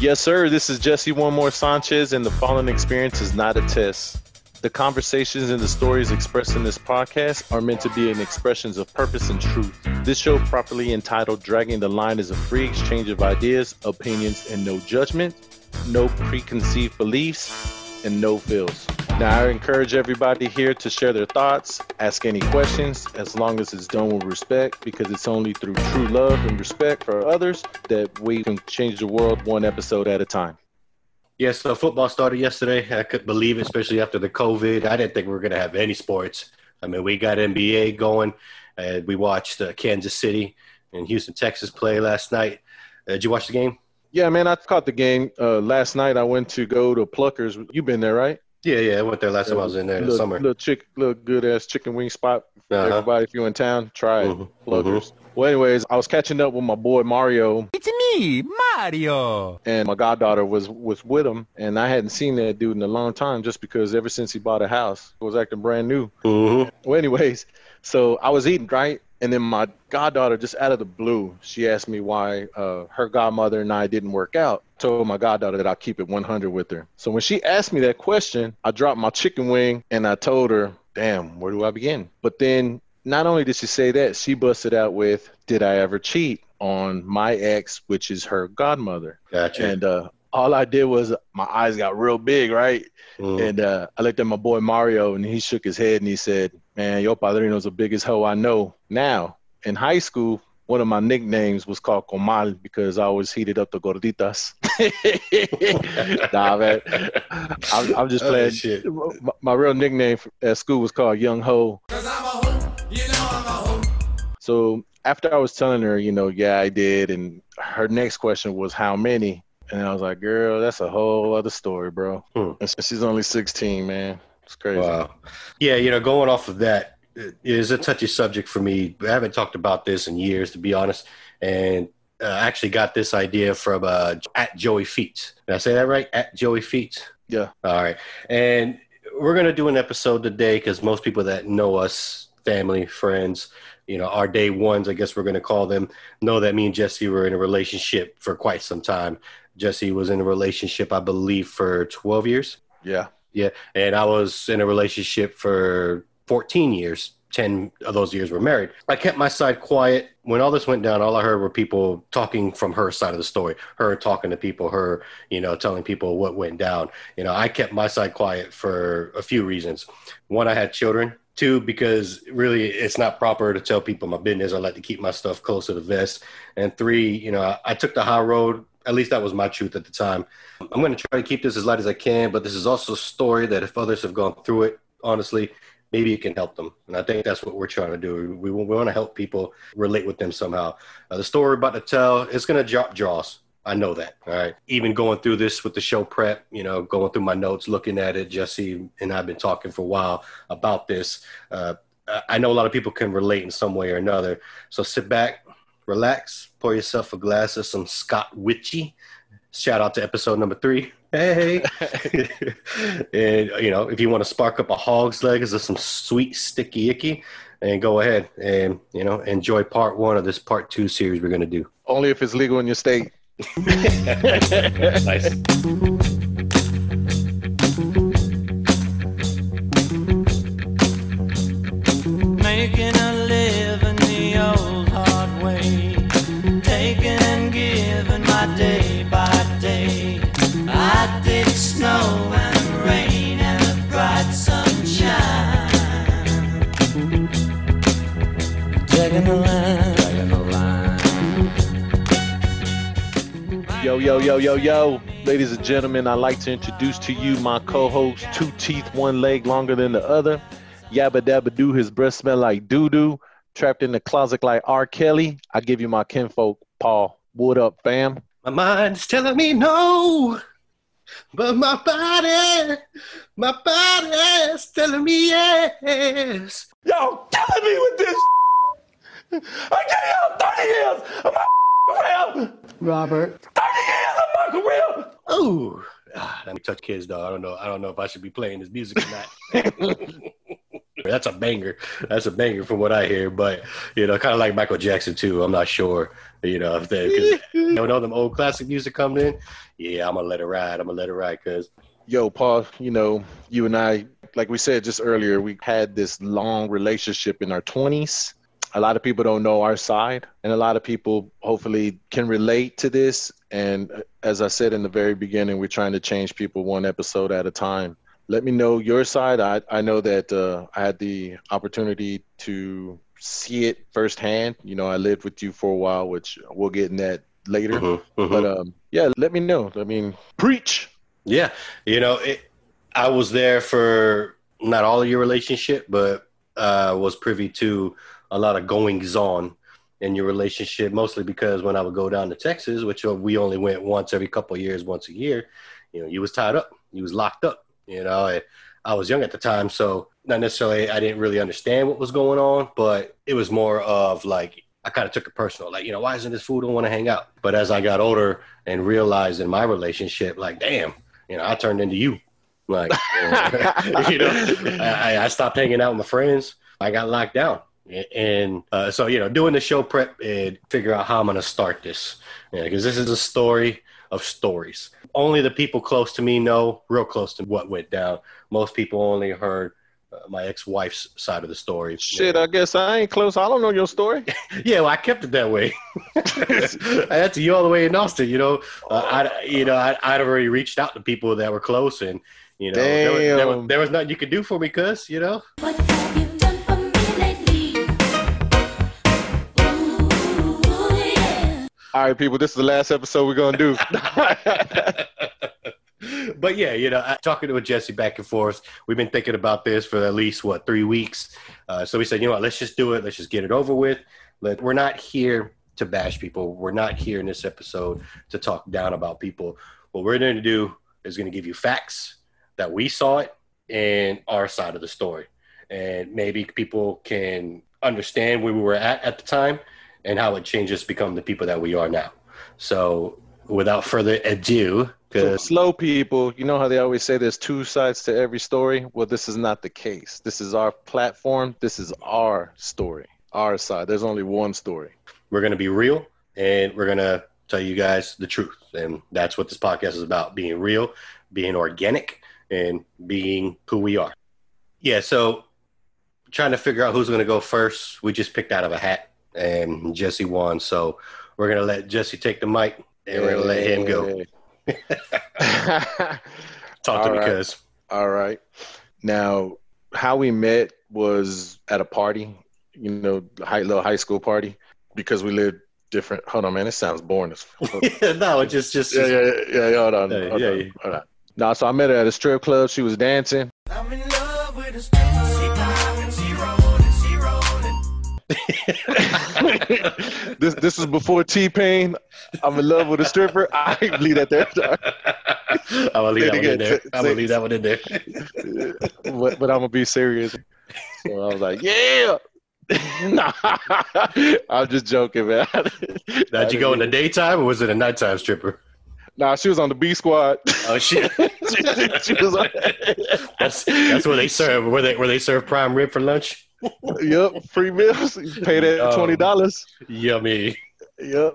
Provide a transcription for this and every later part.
Yes, sir. This is Jesse One More Sanchez, and the following experience is not a test. The conversations and the stories expressed in this podcast are meant to be an expressions of purpose and truth. This show, properly entitled Dragging the Line, is a free exchange of ideas, opinions, and no judgment, no preconceived beliefs, and no feels. Now, I encourage everybody here to share their thoughts, ask any questions, as long as it's done with respect, because it's only through true love and respect for others that we can change the world one episode at a time. Yeah, so football started yesterday. I couldn't believe it, especially after the COVID. I didn't think we were going to have any sports. I mean, we got NBA going. Uh, we watched uh, Kansas City and Houston, Texas play last night. Uh, did you watch the game? Yeah, man, I caught the game uh, last night. I went to go to Pluckers. You've been there, right? Yeah, yeah, I went there last time I was in there in little, the summer. Little chick, little good ass chicken wing spot. Uh-huh. Everybody, if you're in town, try it. Mhm, Pluckers. Well, anyways, I was catching up with my boy Mario, It's me, Mario. and my goddaughter was was with him, and I hadn't seen that dude in a long time, just because ever since he bought a house, it was acting brand new. hmm Well, anyways, so I was eating right, and then my goddaughter, just out of the blue, she asked me why uh, her godmother and I didn't work out. Told my goddaughter that I'll keep it 100 with her. So when she asked me that question, I dropped my chicken wing and I told her, "Damn, where do I begin?" But then not only did she say that, she busted out with, "Did I ever cheat on my ex, which is her godmother?" Gotcha. And uh, all I did was my eyes got real big, right? Mhm. And uh, I looked at my boy Mario, and he shook his head and he said, "Man, your padrino's the biggest hoe I know." Now, in high school, one of my nicknames was called Comal because I always heated up the gorditas. nah, man, I'm, I'm just Oh, playing. shit. My, my real nickname at school was called Young Ho. So after I was telling her, you know, yeah, I did, and her next question was how many, and I was like, girl, that's a whole other story, bro. Hmm. And she's only 16, man. It's crazy. Wow. Yeah, you know, going off of that it is a touchy subject for me. I haven't talked about this in years, to be honest. And uh, I actually got this idea from uh, at Joey Feet. Did I say that right? At Joey Feet. Yeah. All right. And we're going to do an episode today because most people that know us, family, friends, you know, our day ones, I guess we're going to call them, know that me and Jesse were in a relationship for quite some time. Jesse was in a relationship, I believe, for 12 years. Yeah. Yeah, and I was in a relationship for 14 years. 10 of those years were married. I kept my side quiet. When all this went down, all I heard were people talking from her side of the story, her talking to people, her, you know, telling people what went down. You know, I kept my side quiet for a few reasons. One, I had children. Two, because really it's not proper to tell people my business. I like to keep my stuff close to the vest. And three, you know, I, I took the high road. At least that was my truth at the time. I'm going to try to keep this as light as I can, but this is also a story that if others have gone through it, honestly, maybe it can help them. And I think that's what we're trying to do. We, we want to help people relate with them somehow. Uh, the story we're about to tell it's going to drop jaws. I know that. All right. Even going through this with the show prep, you know, going through my notes, looking at it, Jesse and I've been talking for a while about this. Uh, I- I know a lot of people can relate in some way or another. So sit back, relax, pour yourself a glass of some Scott Witchy. Shout out to episode number three. Hey. and, you know, if you want to spark up a hog's leg of some sweet, sticky icky, and go ahead and, you know, enjoy part one of this part two series we're going to do. Only if it's legal in your state. nice. Yo, yo, yo, yo, yo. Ladies and gentlemen, I'd like to introduce to you my co-host, two teeth, one leg longer than the other. Yabba dabba doo, his breath smell like doo-doo. Trapped in the closet like R. Kelly. I give you my kinfolk, Paul. What up, fam? My mind's telling me no, but my body, my body's telling me yes. Y'all killing me with this. I gave y'all 30 years of my career. Robert. 30 years of my career. Ooh, ah, let me touch kids though. I don't know. I don't know if I should be playing this music or not. That's a banger. That's a banger from what I hear. But you know, kind of like Michael Jackson too. I'm not sure. You know, if they because you know all them old classic music coming in. Yeah, I'm gonna let it ride. I'm gonna let it ride because Yo, Paul, you know, you and I, like we said just earlier, we had this long relationship in our 20s. A lot of people don't know our side, and a lot of people hopefully can relate to this. And uh, as I said in the very beginning, we're trying to change people one episode at a time. Let me know your side. I, I know that uh, I had the opportunity to see it firsthand. You know, I lived with you for a while, which we'll get in that later. Mhm, mhm. But um, yeah, let me know. I mean, preach. Yeah, you know, it, I was there for not all of your relationship, but uh, was privy to a lot of goings on in your relationship. Mostly because when I would go down to Texas, which uh, we only went once every couple of years, once a year, you know, you was tied up, you was locked up. You know, I, I was young at the time, so not necessarily I didn't really understand what was going on, but it was more of like I kind of took it personal, like you know, why isn't this fool don't want to hang out? But as I got older and realized in my relationship, like, damn you know, I turned into you. Like, you know, I, I stopped hanging out with my friends. I got locked down. And uh, so, you know, doing the show prep and figure out how I'm going to start this. Because this is a story of stories. Only the people close to me know, real close to what went down. Most people only heard uh, my ex-wife's side of the story. Shit, I guess I ain't close. I don't know your story. Yeah, well, I kept it that way. I had to you all the way in Austin. You know, uh, I you know I, I'd already reached out to people that were close, and you know there, was, there, was, there was nothing you could do for me, cuz you know. What All right, people, this is the last episode we're gonna do. but yeah, you know, talking with Jesse back and forth, we've been thinking about this for at least what three weeks. Uh, so we said, you know what, let's just do it. Let's just get it over with. Let, we're not here to bash people. We're not here in this episode to talk down about people. What we're going to do is going to give you facts that we saw it and our side of the story, and maybe people can understand where we were at at the time and how it changes become the people that we are now. So, without further ado, So slow people, you know how they always say there's two sides to every story? Well, this is not the case. This is our platform. This is our story, our side. There's only one story. we're going to be real and we're going to tell you guys the truth. And that's what this podcast is about being real, being organic, and being who we are. Yeah, so trying to figure out who's going to go first. We just picked out of a hat, and Jesse won. So we're going to let Jesse take the mic and we're going to let him go. Talk to All me, right. cuz. All right. Now, how we met was at a party, you know, high little high school party, because we lived different. Hold on, man. It sounds boring as fuck. no, it's just, just, yeah, yeah, yeah, yeah, yeah. Hold on. Yeah, hold yeah, on, yeah. hold on. No, so I met her at a strip club. She was dancing. this this was before T Pain. I'm in love with a stripper. I leave that there. I'm gonna leave that one in there. I'm gonna leave that one in there. but, but I'm gonna be serious. So I was like, yeah. nah, I'm just joking, man. Now, did you go in the daytime or was it a nighttime stripper? Nah, she was on the B squad. Oh shit! she, she was on, That's that's where they serve. Where they where they serve prime rib for lunch. Yep, free meals. You pay that twenty dollars. Yummy. Yep.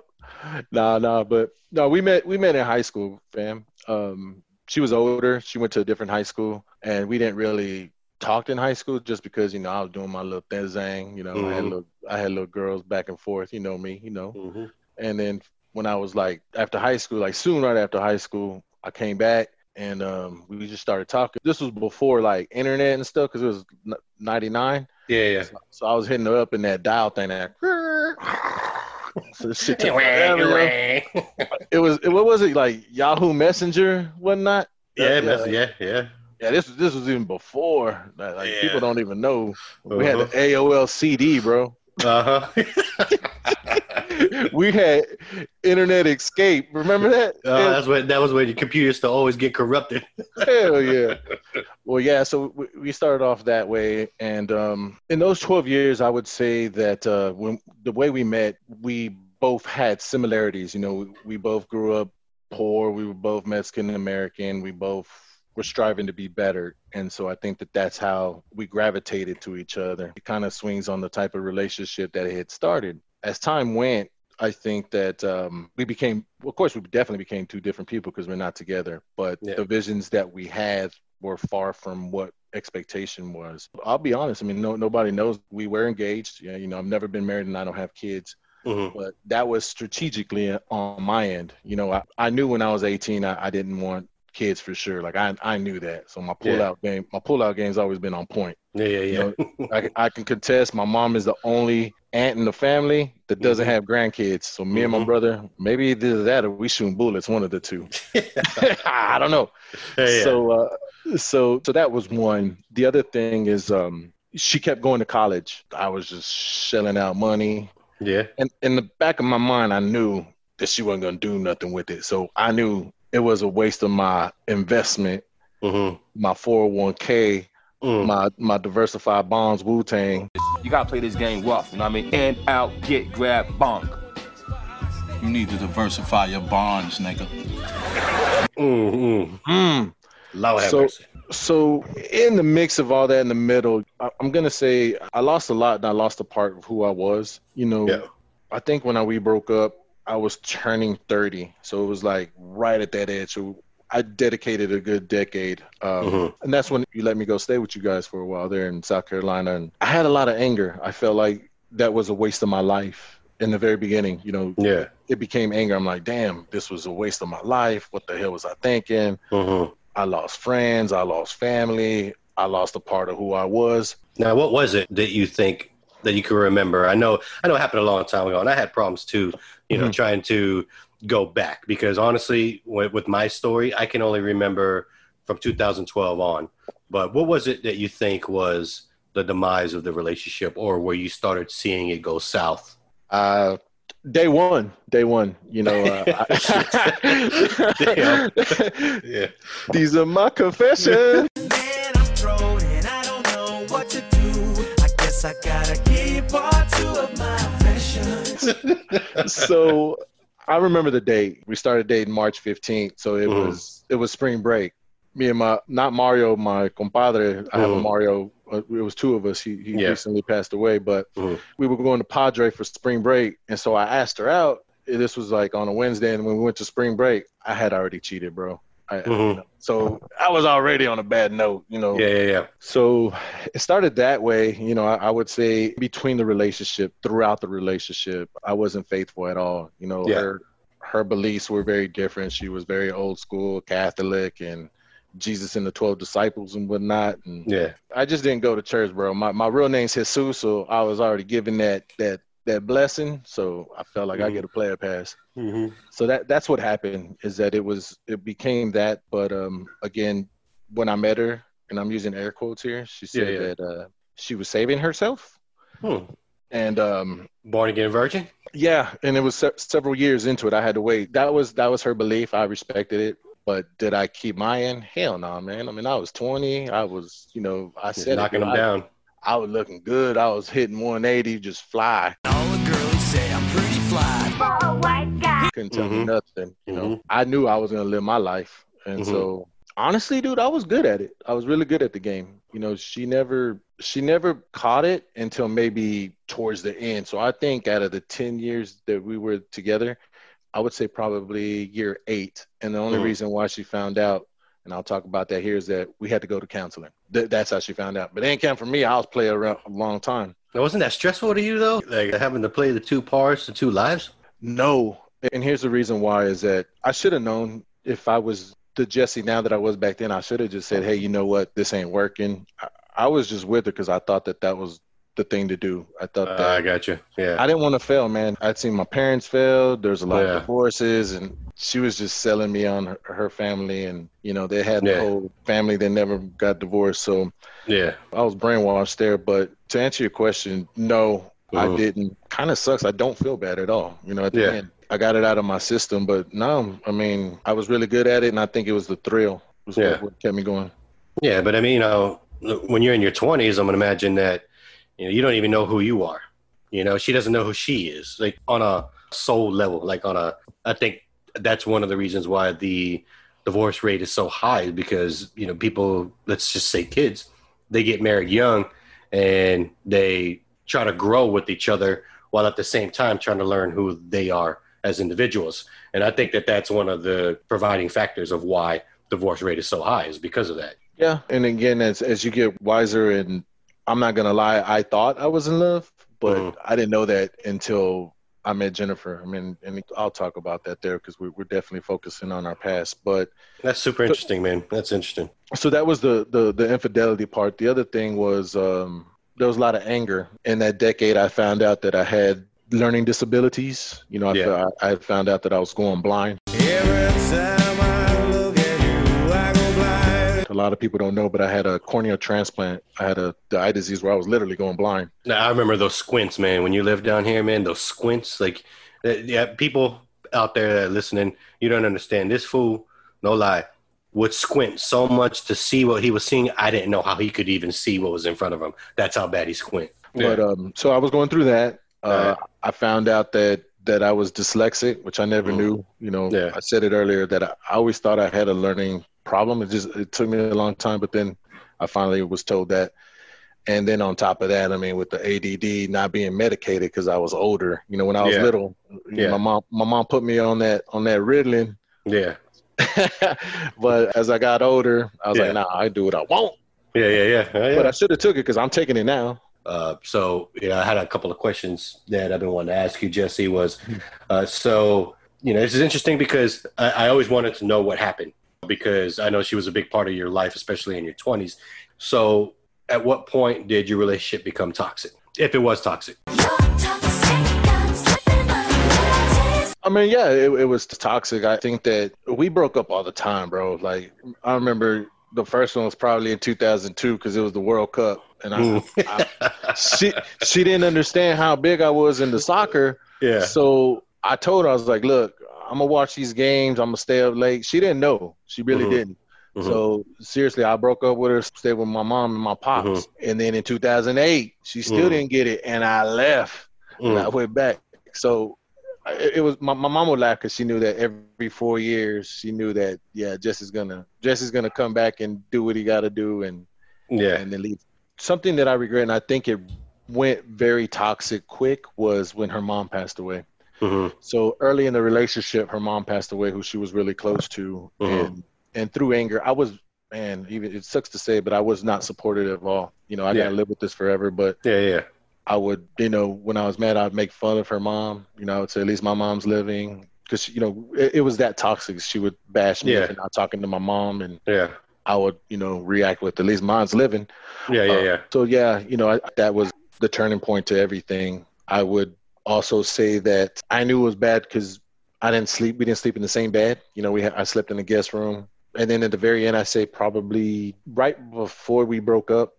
Nah, nah, but no, we met we met in high school, fam. Um, she was older. She went to a different high school, and we didn't really talk in high school just because you know I was doing my little thing. You know, I had Mhm. little I had little girls back and forth. You know me. You know. Mm-hmm. And then when I was like after high school, like soon right after high school, I came back and um, we just started talking. This was before like internet and stuff because it was '99. Yeah, yeah. So I was hitting her up in that dial thing. That so shit took It was it, what was it like Yahoo Messenger, whatnot? yeah, yeah, that's- yeah, yeah. yeah. This this was even before. Like, like, Yeah. people don't even know. We had Uh-huh. the AOL CD, bro. Uh huh. we had Internet Escape. Remember that? Uh, that's what that was when your computer used to always get corrupted. Hell yeah. Well, yeah. So we, we started off that way, and um, in those twelve years, I would say that uh, when the way we met, we both had similarities. You know, we, we both grew up poor. We were both Mexican American. We both were striving to be better. And so I think that that's how we gravitated to each other. It kind of swings on the type of relationship that it had started. As time went, I think that um, we became, of course, we definitely became two different people because we're not together. But Yeah. the visions that we had were far from what expectation was. I'll be honest. I mean, no, nobody knows we were engaged. Yeah, you know, I've never been married and I don't have kids hmm but that was strategically on my end. You know, I, I knew when I was 18, I, I didn't want kids for sure. Like I, I knew that. So my Yeah. pullout game, my pullout game's always been on point. Yeah, yeah, yeah. You I, I can contest. My mom is the only aunt in the family that doesn't Mhm. have grandkids. So me and my Mhm. brother, maybe either that or we shooting bullets, one of the two. I don't know. Yeah, yeah. So, uh, so, so that was one. The other thing is, um, she kept going to college. I was just shelling out money, yeah. and in the back of my mind, I knew that she wasn't gonna do nothing with it. So I knew it was a waste of my investment, hmm my 401k, Mm. my my diversified bonds, Wu Tang. You gotta play this game rough, you know what I mean? In, out, get, grab, bonk. You need to diversify your bonds, nigga. Mm-hmm. Mm. Lord So- mercy. So in the mix of all that in the middle, I, I'm gonna say I lost a lot, and I lost a part of who I was. You know, Yeah. I think when I, we broke up, I was turning 30, so it was like right at that edge. So I dedicated a good decade, um, Mhm. and that's when you let me go stay with you guys for a while there in South Carolina. And I had a lot of anger. I felt like that was a waste of my life in the very beginning. You know, Yeah. it became anger. I'm like, damn, this was a waste of my life. What the hell was I thinking? hmm I lost friends. I lost family. I lost a part of who I was. Now, what was it that you think that you can remember? I know, I know it happened a long time ago, and I had problems too. You know, Mhm. trying to go back because honestly, with, with my story, I can only remember from 2012 on. But what was it that you think was the demise of the relationship, or where you started seeing it go south? Uh, day one, day one. You know, uh, I- Yeah. these are my confessions. So I remember the date. We started dating March 15th. So it Mhm. was it was spring break. Me and my not Mario, my compadre. I have a Mhm. Mario. Uh, it was two of us. He he Yeah. recently passed away, but Mhm. we were going to Padre for spring break, and so I asked her out. This was like on a Wednesday, and when we went to spring break, I had already cheated, bro. I, Mhm. So I was already on a bad note, you know. Yeah, yeah, yeah. So it started that way. You know, I, I would say between the relationship, throughout the relationship, I wasn't faithful at all. You know, Yeah. her her beliefs were very different. She was very old school Catholic and Jesus and the twelve disciples and whatnot. And Yeah. I just didn't go to church, bro. My my real name's Jesus, so I was already given that that that blessing. So I felt like I Mhm. get a player pass Mm-hmm. so that that's what happened is that it was it became that but um again when i met her and i'm using air quotes here she said Yeah, yeah. that uh she was saving herself Hmm. and um Born again virgin? yeah and it was se- several years into it i had to wait that was that was her belief i respected it but did i keep my end hell no man i mean i was 20 i was you know i said knocking dude. them I, down. I was looking good i was hitting 180 just fly All the girls say I'm pretty fly. couldn't tell me Mhm. nothing. You know, Mhm. I knew I was gonna live my life, and Mhm. so honestly, dude, I was good at it. I was really good at the game. You know, she never she never caught it until maybe towards the end. So I think out of the ten years that we were together, I would say probably year eight. And the only Mhm. reason why she found out, and I'll talk about that here, is that we had to go to counseling. Th- that's how she found out. But it ain't come from me. I was playing around a long time. Now, wasn't that stressful to you though? Like having to play the two parts, the two lives? No. And here's the reason why is that I should have known if I was the Jesse now that I was back then, I should have just said, hey, you know what? This ain't working. I, I was just with her because I thought that that was the thing to do. I thought Uh, that I got you. Yeah. I didn't want to fail, man. I'd seen my parents fail. There's a lot Yeah. of divorces, and she was just selling me on her, her family. And, you know, they had Yeah. the whole family that never got divorced. So yeah. I was brainwashed there. But to answer your question, no, I didn't. Kind of sucks. I don't feel bad at all. You know, at the Yeah. end, I got it out of my system. But no, I mean, I was really good at it, and I think it was the thrill was Yeah. what, what kept me going. Yeah, but I mean, you know, when you're in your 20s, I'm gonna imagine that you know you don't even know who you are. You know, she doesn't know who she is, like on a soul level, like on a. I think that's one of the reasons why the divorce rate is so high because you know people let's just say kids they get married young and they try to grow with each other while at the same time trying to learn who they are as individuals and i think that that's one of the providing factors of why divorce rate is so high is because of that Yeah, and again, as as you get wiser, and I'm not gonna lie, I thought I was in love, but Mhm. I didn't know that until I met Jennifer. I mean, and I'll talk about that there because we, we're definitely focusing on our past. But that's super interesting man that's interesting so that was the the the infidelity part. The other thing was um, there was a lot of anger in that decade. I found out that I had learning disabilities. You know, I, Yeah. I, I found out that I was going blind. Lot of people don't know, but I had a corneal transplant. I had a the eye disease where I was literally going blind. Now, I remember those squints, man. When you live down here, man, those squints. Like, uh, yeah, people out there that are listening, you don't understand. This fool, no lie, would squint so much to see what he was seeing. I didn't know how he could even see what was in front of him. That's how bad he squint. But um, so I was going through that. Uh, Alright. I found out that that I was dyslexic, which I never Mm. knew. You know, Yeah. I said it earlier that I, I always thought I had a learning problem. It just it took me a long time, but then I finally was told that. And then on top of that, I mean, with the ADD not being medicated because I was older. You know, when I was Yeah. little, Yeah. my mom my mom put me on that on that Ritalin. Yeah, but as I got older, I was Yeah. like, nah, I do what I want. yeah, yeah, yeah. yeah. But I should have took it because I'm taking it now. Uh, so yeah, I had a couple of questions that I've been wanting to ask you, Jesse. Was uh, so you know this is interesting because I, I always wanted to know what happened because I know she was a big part of your life, especially in your twenties. So at what point did your relationship become toxic, if it was toxic? I mean, yeah, it, it was toxic. I think that we broke up all the time, bro. Like, I remember the first one was probably in 2002 because it was the World Cup, and I, I she she didn't understand how big I was into soccer. yeah, So I told her I was like, "Look, I'm gonna watch these games. I'm gonna stay up late." She didn't know. She really Mhm. didn't. Mhm. So seriously, I broke up with her, stayed with my mom and my pops, Mhm. and then in 2008, she still Mhm. didn't get it, and I left and I Mm. went back. So it, it was my, my mom would laugh because she knew that every four years she knew that yeah, Jesse's gonna Jesse's gonna come back and do what he got to do and yeah, and then leave. Something that I regret and I think it went very toxic quick was when her mom passed away. Mhm. So early in the relationship, her mom passed away, who she was really close to, Mhm. and and through anger, I was man. Even it sucks to say, but I was not supportive at all. You know, I Yeah. gotta live with this forever, but yeah, yeah, I would, you know, when I was mad, I'd make fun of her mom. You know, I would say, at least my mom's living. Because, you know, it, it was that toxic. She would bash me Yeah. for not talking to my mom. And yeah, I would, you know, react with, at least mine's living. yeah, yeah, Uh, yeah. So, yeah, you know, I, that was the turning point to everything. I would also say that I knew it was bad because I didn't sleep. We didn't sleep in the same bed. You know, we had, I slept in the guest room. And then at the very end, I say probably right before we broke up,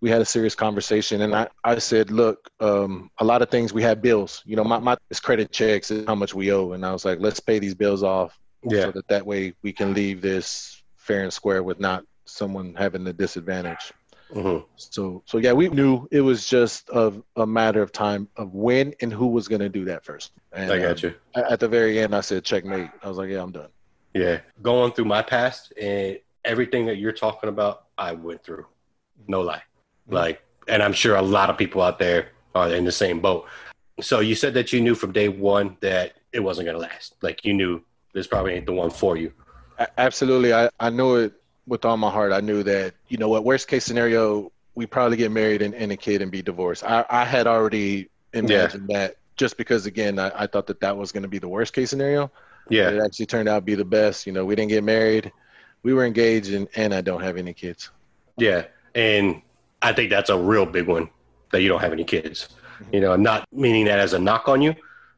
we had a serious conversation. And I, I said, look, um, a lot of things we had bills. You know, my, my it's credit checks is how much we owe. And I was like, let's pay these bills off Yeah. so that that way we can leave this fair and square with not someone having the disadvantage. Mhm. So, so yeah, we knew it was just a, a matter of time of when and who was going to do that first. And, I got um, you. At the very end, I said checkmate. I was like, yeah, I'm done. Yeah, going through my past and everything that you're talking about, I went through. No lie. Mhm. Like, and I'm sure a lot of people out there are in the same boat. So you said that you knew from day one that it wasn't going to last. Like you knew this probably ain't the one for you. Absolutely. I, I knew it with all my heart. I knew that, you know what, worst case scenario, we probably get married and, and a kid and be divorced. I, I had already imagined that just because, again, I, I thought that that was going to be the worst case scenario. Yeah, It actually turned out to be the best. You know, we didn't get married. We were engaged and, and I don't have any kids. yeah, and I think that's a real big one that you don't have any kids. Mm-hmm. You know, I'm not meaning that as a knock on you,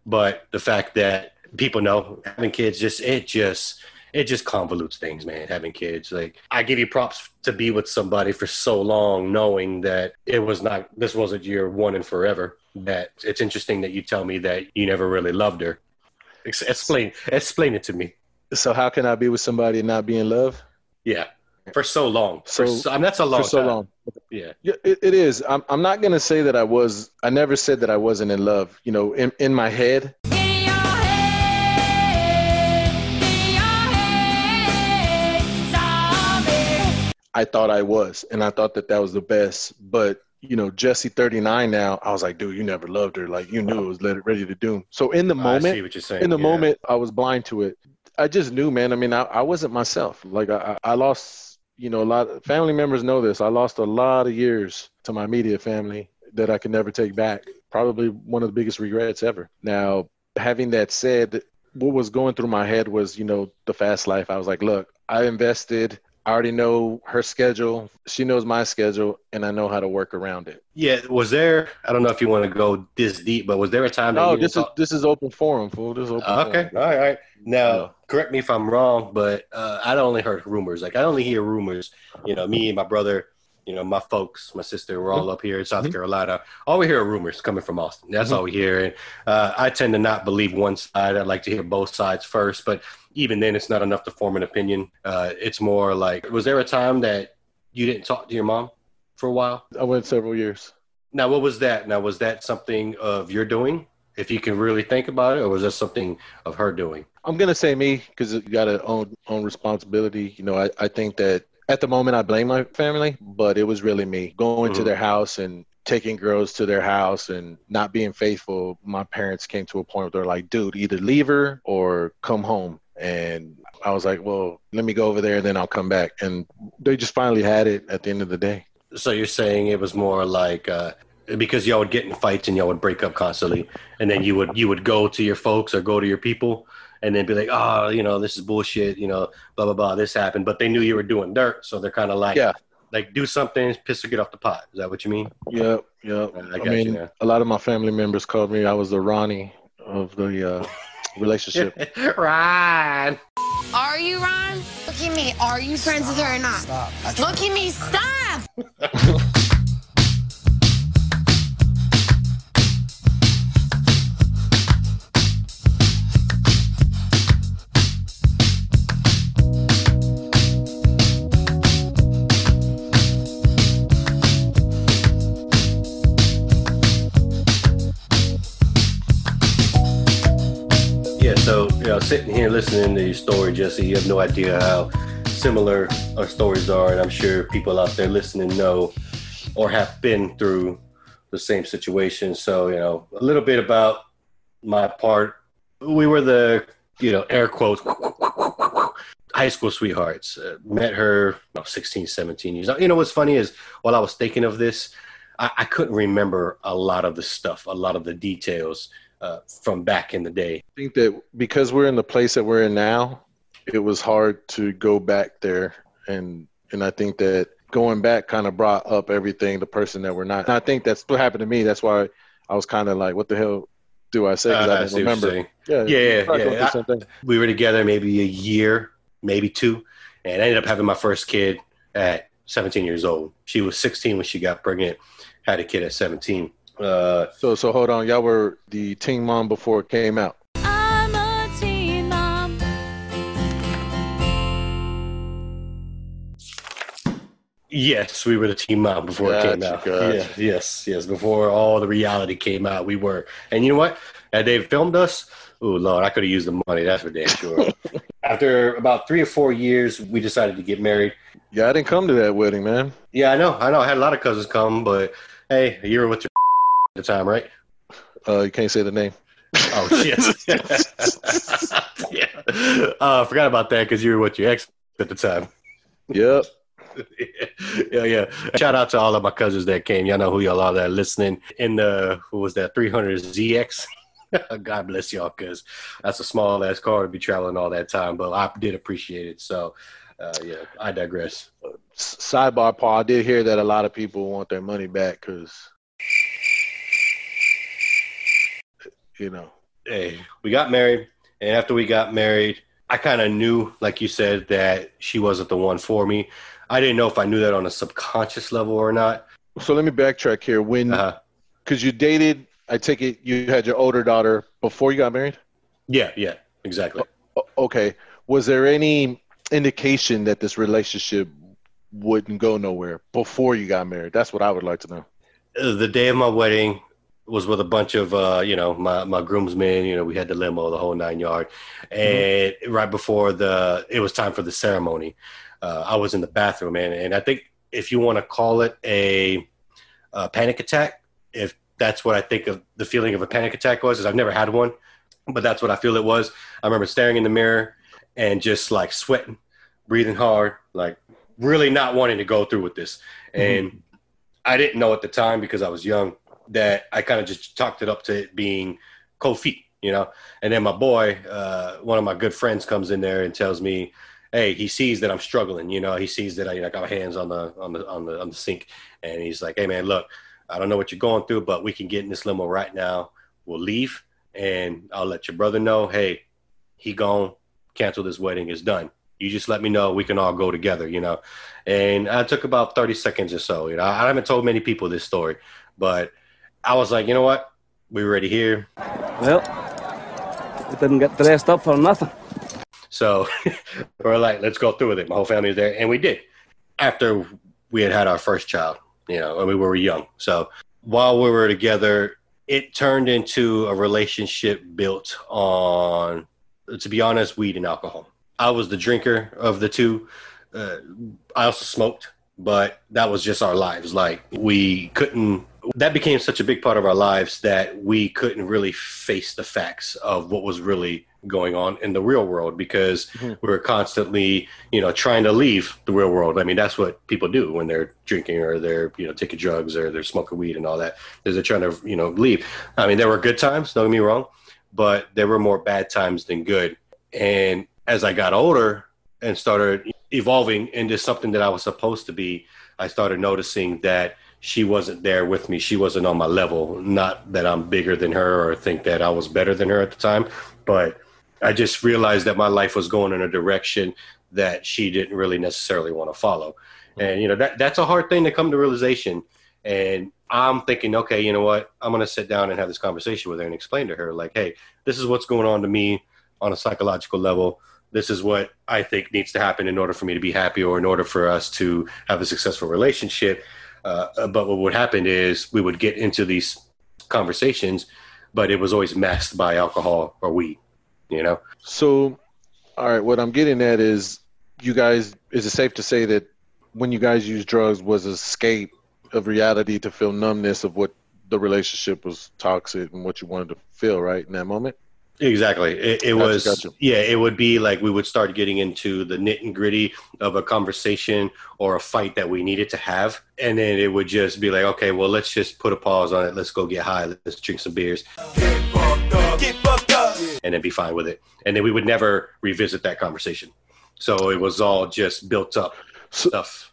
but the fact that people know having kids just it just it just convolutes things, man. Having kids, like I give you props to be with somebody for so long, knowing that it was not this wasn't your one and forever. That it's interesting that you tell me that you never really loved her. Ex- Explain explain it to me. So how can I be with somebody and not be in love? Yeah, for so long. For So- so, I mean, that's a long For so time. long. Yeah, Yeah, it, it is. I'm, I'm not going to say that I was, I never said that I wasn't in love. You know, in, in my head, I thought I was, and I thought that that was the best. But you know, Jesse 39 now, I was like, dude, you never loved her. Like you knew it was let- ready to doom. So in the I moment, see what you're saying. in the yeah. moment i was blind to it i just knew man i mean i, I wasn't myself like I, I I lost you know a lot of family members know this i lost a lot of years to my media family that i can never take back probably one of the biggest regrets ever now having that said what was going through my head was you know the fast life i was like look i invested i already know her schedule she knows my schedule and i know how to work around it Yeah, was there? I don't know if you want to go this deep, but was there a time no you this is talk- this is open forum fool this is open Okay, forum. all right. Now, Yeah. correct me if I'm wrong, but uh, I only heard rumors. Like I only hear rumors. You know, me and my brother, you know, my folks, my sister, we're all up here in South Mhm. Carolina. All we hear are rumors coming from Austin. That's all we hear. And uh, I tend to not believe one side. I like to hear both sides first. But even then, it's not enough to form an opinion. Uh, it's more like, was there a time that you didn't talk to your mom for a while? i went several years Now, what was that? Now, was that something of your doing? If you can really think about it, or was that something of her doing? I'm gonna say me because you got to own own responsibility. You know, I, I think that at the moment I blame my family, but it was really me going to Mhm. their house and taking girls to their house and not being faithful. My parents came to a point where they're like, "Dude, either leave her or come home." And I was like, "Well, let me go over there, then I'll come back." And they just finally had it at the end of the day. So you're saying it was more like uh, because y'all would get in fights and y'all would break up constantly, and then you would you would go to your folks or go to your people, and then be like, oh, you know, this is bullshit, you know, blah blah blah, this happened, but they knew you were doing dirt, so they're kind of like, Yeah. like do something, piss or get off the pot. Is that what you mean? Yep, yep. I I, got you mean, a lot of my family members called me. I was the Ronnie of the uh, relationship. right. Are you Ron? Look at me. Are you friends with her or not? Stop. Look at me. Stop. sitting here listening to your story, Jesse, you have no idea how similar our stories are, and I'm sure people out there listening know or have been through the same situation. So, you know, a little bit about my part. We were the, you know, air quotes, high school sweethearts. Uh, met her you know, 16, 17 years. You know, what's funny is while I was thinking of this, I, I couldn't remember a lot of the stuff, a lot of the details uh, from back in the day. I think that because we're in the place that we're in now, it was hard to go back there, and and I think that going back kind of brought up everything, the person that we're not. And I think that's what happened to me. That's why I was kind of like, what the hell do I say? Because Uh, I I didn't see remember. Yeah, Yeah, yeah, yeah. going through the same thing. we were together maybe a year, maybe two, and I ended up having my first kid at 17 years old. She was 16 when she got pregnant, had a kid at 17. Uh, So so hold on, y'all were the teen mom before it came out. I'm a teen mom. yes, we were the team mom before it came out. gotcha. Yeah, yes, yes. Before all the reality came out, we were. And you know what? Had they filmed us, oh Lord, I could have used the money. That's for damn sure. After about three or four years, we decided to get married. Yeah, I didn't come to that wedding, man. Yeah, I know, I know. I had a lot of cousins come, but hey, you were with your at the time, right? Uh, you can't say the name. Oh shit! yeah, uh, I forgot about that because you were with your ex at the time. Yep. yeah, yeah. Shout out to all of my cousins that came. Y'all know who y'all are that listening. In the who was that 300 ZX? God bless y'all, because that's a small ass car to be traveling all that time. But I did appreciate it. So, uh, yeah, I digress. Sidebar, Paul. I did hear that a lot of people want their money back because, you know, hey, we got married, and after we got married, I kind of knew, like you said, that she wasn't the one for me. I didn't know if I knew that on a subconscious level or not. So let me backtrack here. When, Uh-huh. because you dated, I take it you had your older daughter before you got married. Yeah, yeah, exactly. O- Okay. Was there any indication that this relationship wouldn't go nowhere before you got married? That's what I would like to know. The day of my wedding was with a bunch of, uh, you know, my, my groomsmen. You know, we had the limo, the whole nine yard. And right before the, it was time for the ceremony. uh, I was in the bathroom, and and I think if you want to call it a, a panic attack, if that's what I think of the feeling of a panic attack was, is I've never had one, but that's what I feel it was. I remember staring in the mirror and just like sweating, breathing hard, like really not wanting to go through with this. And I didn't know at the time because I was young that I kind of just chalked it up to it being cold feet, you know. And then my boy, uh, one of my good friends, comes in there and tells me, "Hey, he sees that I'm struggling. You know, he sees that I, you know, got my hands on the on the on the on the sink, and he's like, "Hey, man, look, I don't know what you're going through, but we can get in this limo right now. We'll leave, and I'll let your brother know. Hey, he gone. Cancel this wedding. It's done. You just let me know. We can all go together, you know. And I took about 30 seconds or so. You know, I haven't told many people this story, but I was like, you know what? We're already here. Well, it didn't get dressed up for nothing. So we're like, let's go through with it. My whole family was there, and we did. After we had had our first child, you know, and we were young. So while we were together, it turned into a relationship built on, to be honest, weed and alcohol. I was the drinker of the two. Uh, I also smoked, but that was just our lives. Like we couldn't. That became such a big part of our lives that we couldn't really face the facts of what was really going on in the real world because mm-hmm. we were constantly, you know, trying to leave the real world. I mean, that's what people do when they're drinking or they're, you know, taking drugs or they're smoking weed and all that. Is they're trying to, you know, leave. I mean, there were good times. Don't get me wrong, but there were more bad times than good. And as I got older and started evolving into something that I was supposed to be, I started noticing that she wasn't there with me. She wasn't on my level. Not that I'm bigger than her or think that I was better than her at the time, but I just realized that my life was going in a direction that she didn't really necessarily want to follow. And you know that that's a hard thing to come to realization. And I'm thinking, okay, you know what? I'm gonna sit down and have this conversation with her and explain to her, like, hey, this is what's going on to me on a psychological level. This is what I think needs to happen in order for me to be happy or in order for us to have a successful relationship. Uh, but what would happen is we would get into these conversations, but it was always masked by alcohol or weed, you know? So, all right, what I'm getting at is you guys, is it safe to say that when you guys use drugs was escape of reality to feel numbness of what the relationship was toxic and what you wanted to feel, right, in that moment? Exactly. It, it Gotcha, was, gotcha. yeah, it would be like we would start getting into the nit and gritty of a conversation or a fight that we needed to have. And then it would just be like, okay, well, let's just put a pause on it. Let's go get high. Let's drink some beers. And then be fine with it. And then we would never revisit that conversation. So it was all just built up stuff.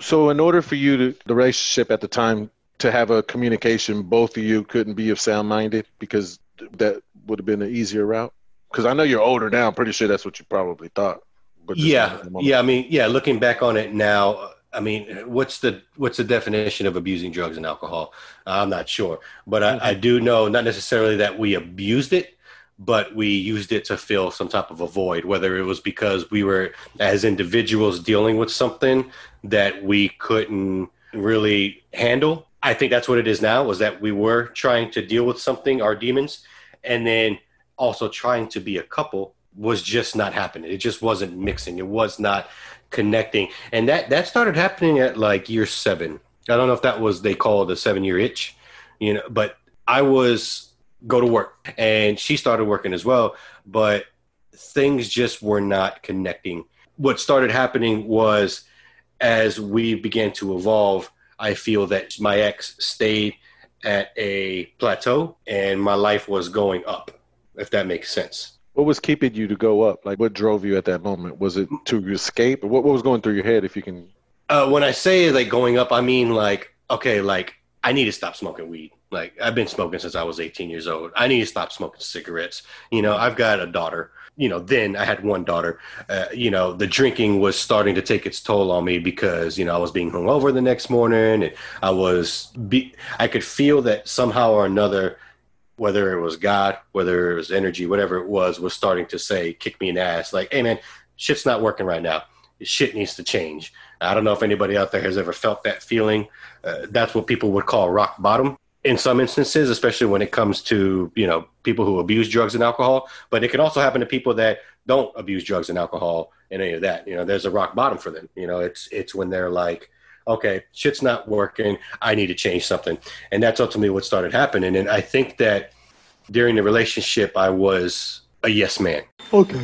So, in order for you to, the relationship at the time, to have a communication, both of you couldn't be of sound minded because that would have been an easier route? Because I know you're older now. I'm pretty sure that's what you probably thought. But yeah not at the moment. yeah i mean yeah looking back on it now i mean what's the what's the definition of abusing drugs and alcohol i'm not sure but I, I do know not necessarily that we abused it but we used it to fill some type of a void whether it was because we were as individuals dealing with something that we couldn't really handle i think that's what it is now was that we were trying to deal with something our demons and then also trying to be a couple was just not happening. It just wasn't mixing. It was not connecting, and that that started happening at like year seven. I don't know if that was they call it the seven year itch, you know. But I was go to work, and she started working as well, but things just were not connecting. What started happening was as we began to evolve, I feel that my ex stayed at a plateau and my life was going up, if that makes sense. What was keeping you to go up? Like, what drove you at that moment? Was it to escape? Or what, what was going through your head, if you can? Uh, when I say like going up, I mean like, okay, like I need to stop smoking weed. Like I've been smoking since I was 18 years old. I need to stop smoking cigarettes. You know, I've got a daughter. You know, then I had one daughter. Uh, you know, the drinking was starting to take its toll on me because you know I was being hungover the next morning, and I was be- I could feel that somehow or another, whether it was God, whether it was energy, whatever it was, was starting to say, kick me in the ass. Like, hey man, shit's not working right now. Shit needs to change. I don't know if anybody out there has ever felt that feeling. Uh, that's what people would call rock bottom in some instances, especially when it comes to you know people who abuse drugs and alcohol. But it can also happen to people that don't abuse drugs and alcohol and any of that. You know, there's a rock bottom for them. You know, it's it's when they're like, okay, shit's not working. I need to change something, and that's ultimately what started happening. And I think that during the relationship, I was a yes man. Okay.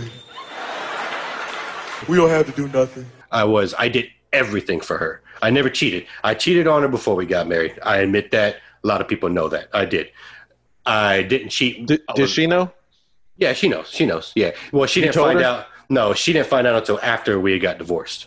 We don't have to do nothing. I was. I did everything for her. I never cheated. I cheated on her before we got married. I admit that. A lot of people know that. I did. I didn't cheat. Did, did she know? Yeah, she knows. She knows. Yeah. Well, she You didn't find her? out. No, she didn't find out until after we got divorced.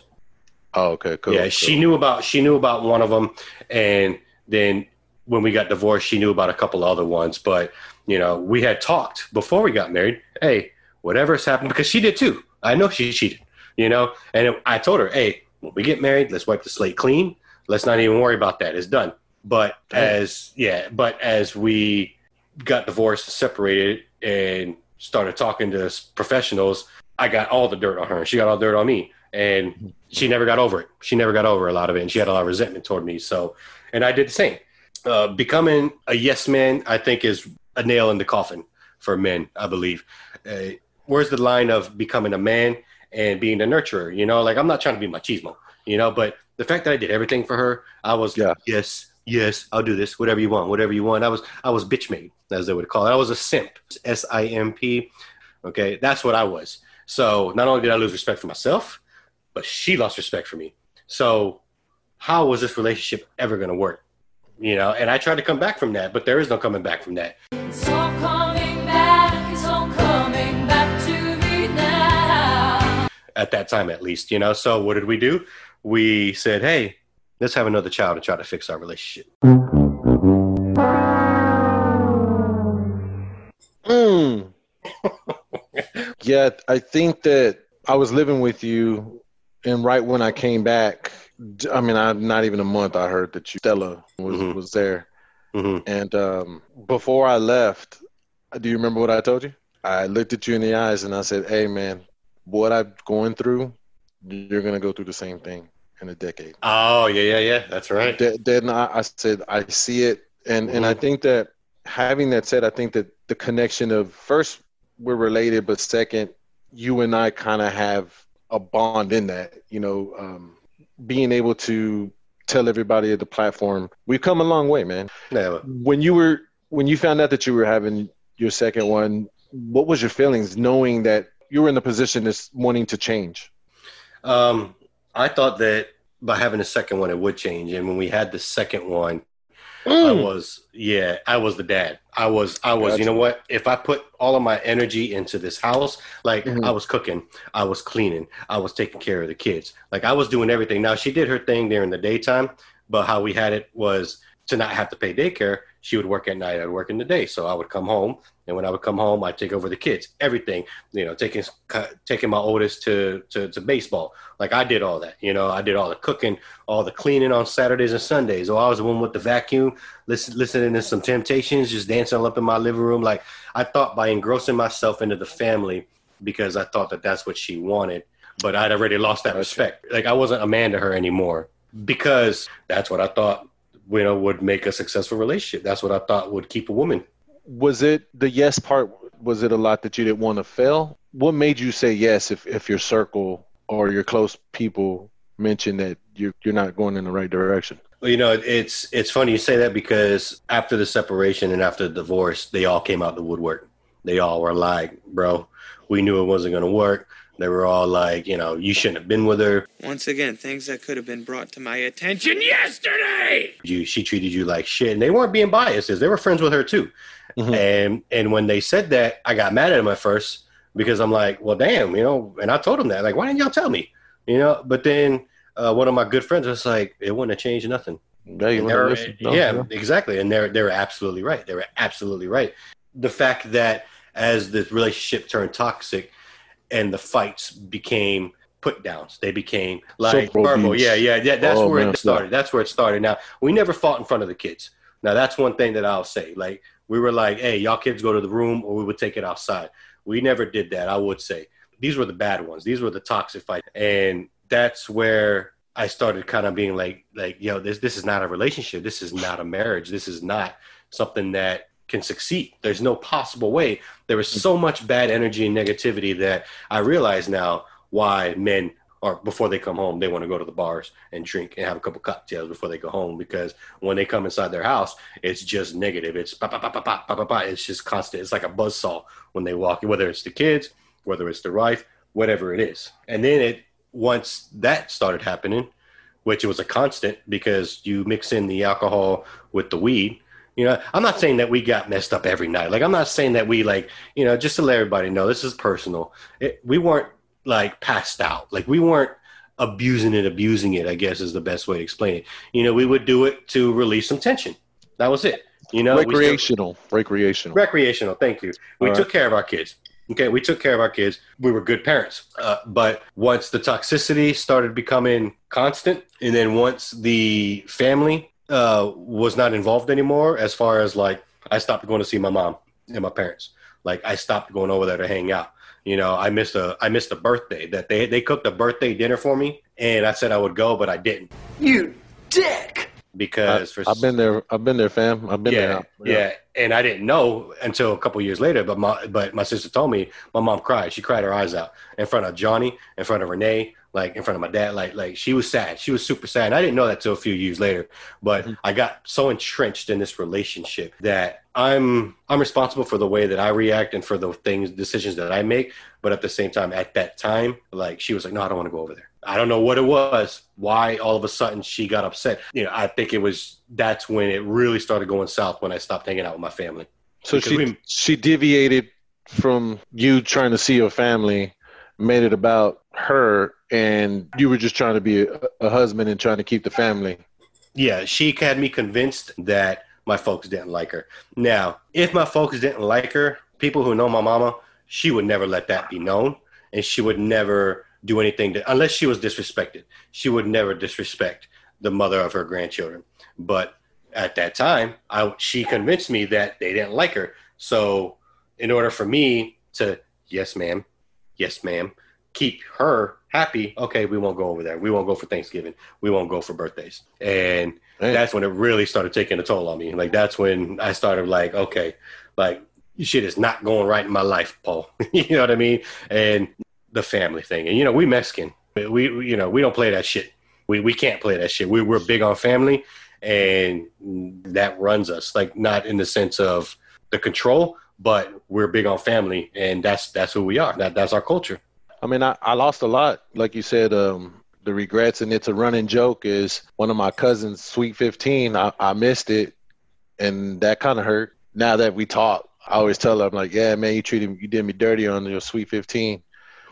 Oh, okay, cool. yeah, cool. she knew about she knew about one of them, and then when we got divorced, she knew about a couple other ones. But you know, we had talked before we got married. Hey, whatever's happened, because she did too. I know she cheated. You know, and it, I told her, hey, when we get married, let's wipe the slate clean. Let's not even worry about that. It's done. But as yeah, but as we got divorced, separated, and started talking to professionals, I got all the dirt on her, and she got all the dirt on me, and she never got over it. She never got over a lot of it, and she had a lot of resentment toward me. So, and I did the same. Uh, becoming a yes man, I think, is a nail in the coffin for men. I believe. Uh, where's the line of becoming a man and being a nurturer? You know, like I'm not trying to be machismo, you know, but the fact that I did everything for her, I was Yeah. yes, yes, I'll do this, whatever you want, whatever you want. I was I was bitch made, as they would call it. I was a simp, S I M P. Okay, that's what I was. So not only did I lose respect for myself, but she lost respect for me. So how was this relationship ever going to work? You know, and I tried to come back from that, but there is no coming back from that. It's back, it's all coming back to me now. at that time at least, you know. So what did we do? We said, "Hey, let's have another child and try to fix our relationship." Mm. yeah, I think that I was living with you, and right when I came back, I mean, I, not even a month, I heard that you, Stella was Mhm. was there, hmm and um, before I left, do you remember what I told you? I looked at you in the eyes and I said, "Hey, man, what I'm going through, you're gonna go through the same thing in a decade." Oh yeah, yeah, yeah. That's right. Th- Then I, I said, I see it, and and I think that having that said, I think that the connection of first we're related, but second, you and I kind of have a bond in that. You know, um, being able to tell everybody at the platform, we've come a long way, man. Yeah, When you were when you found out that you were having your second one, what was your feelings knowing that you were in the position that's wanting to change? Um, I thought that by having a second one, it would change. And when we had the second one, I Mm. was, yeah, I was the dad. I was, I was, you know what? If I put all of my energy into this house, like Mhm. I was cooking, I was cleaning, I was taking care of the kids. Like I was doing everything. Now she did her thing during the daytime, but how we had it was to not have to pay daycare. She would work at night, I'd work in the day. So I would come home, and when I would come home, I'd take over the kids, everything. You know, taking taking my oldest to to, to baseball. Like I did all that. You know, I did all the cooking, all the cleaning on Saturdays and Sundays. Or I was the one with the vacuum, listen, listening to some Temptations, just dancing up in my living room. Like I thought by engrossing myself into the family because I thought that that's what she wanted, but I'd already lost that respect. Like I wasn't a man to her anymore because that's what I thought you know would make a successful relationship. That's what I thought would keep a woman. was it the yes part was it a lot that you didn't want to fail what made you say yes if, if your circle or your close people mention that you're, you're not going in the right direction Well, you know, it's it's funny you say that because after the separation and after the divorce, they all came out the woodwork. They all were like, "Bro, we knew it wasn't going to work." They were all like, "You know, you shouldn't have been with her. Once again, things that could have been brought to my attention yesterday. You, she treated you like shit." And they weren't being biases; they were friends with her too. Mhm. And and when they said that, I got mad at them at first because I'm like, "Well, damn," you know. And I told them that, like, "Why didn't y'all tell me?" You know. But then uh, one of my good friends was like, "It wouldn't have changed nothing." yeah, you And wanna they're- listen? No, yeah, no. exactly. And they're they're absolutely right. They were absolutely right. The fact that as the relationship turned toxic and the fights became put downs, they became like Social verbal. Yeah, yeah, yeah. That's Oh, where man. it started. That's where it started. Now we never fought in front of the kids. Now that's one thing that I'll say. Like we were like, hey, y'all kids go to the room, or we would take it outside. We never did that. I would say these were the bad ones. These were the toxic fights, and that's where I started kind of being like, like, yo, this this is not a relationship. This is not a marriage. This is not something that can succeed. There's no possible way. There is so much bad energy and negativity that I realize now why men or before they come home, they want to go to the bars and drink and have a couple cocktails before they go home because when they come inside their house, it's just negative. It's pa pa pa pa pa pa pa. pa. It's just constant. It's like a buzzsaw when they walk, whether it's the kids, whether it's the wife, whatever it is. And then it once that started happening, which it was a constant because you mix in the alcohol with the weed. You know, I'm not saying that we got messed up every night. Like, I'm not saying that we like, you know, just to let everybody know, this is personal. It, we weren't like passed out. Like, we weren't abusing it, abusing it. I guess is the best way to explain it. You know, we would do it to release some tension. That was it. You know, we still- recreational, recreational. recreational. Thank you. We All took right. care of our kids. Okay, we took care of our kids. We were good parents. Uh, but once the toxicity started becoming constant, and then once the family uh, was not involved anymore, as far as like I stopped going to see my mom and my parents. Like I stopped going over there to hang out. You know, I missed a I missed a birthday that they they cooked a birthday dinner for me, and I said I would go, but I didn't You dick! Because for I've been there. I've been there, fam. I've been yeah, there. yeah, yeah, and I didn't know until a couple years later. But my but my sister told me my mom cried. She cried her eyes out in front of Johnny, in front of Renee, like in front of my dad. Like like she was sad. She was super sad. And I didn't know that till a few years later. But mm-hmm. I got so entrenched in this relationship that I'm I'm responsible for the way that I react and for the things decisions that I make. But at the same time, at that time, like she was like, no, I don't want to go over there. I don't know what it was, why all of a sudden she got upset. You know, I think it was that's when it really started going south when I stopped hanging out with my family. So Because she we- she deviated from you trying to see your family, made it about her, and you were just trying to be a, a husband and trying to keep the family. Yeah, she had me convinced that my folks didn't like her. Now, if my folks didn't like her, people who know my mama, she would never let that be known, and she would never do anything to, unless she was disrespected. She would never disrespect the mother of her grandchildren. But at that time, I she convinced me that they didn't like her. So, in order for me to yes, ma'am, yes, ma'am, keep her happy, okay, we won't go over there. We won't go for Thanksgiving. We won't go for birthdays. And that's when it really started taking a toll on me. Like that's when I started like, okay, like shit is not going right in my life, Paul. you know what I mean? And the family thing, and you know, we Mexican, we, we you know we don't play that shit. We we can't play that shit. We we're big on family, and that runs us. Like not in the sense of the control, but we're big on family, and that's that's who we are. That that's our culture. I mean, I, I lost a lot, like you said. Um, the regrets, and it's a running joke. Is one of my cousins, Sweet Fifteen. I, I missed it, and that kind of hurt. Now that we talk, I always tell her, I'm like, yeah, man, you treated you did me dirty on your Sweet 15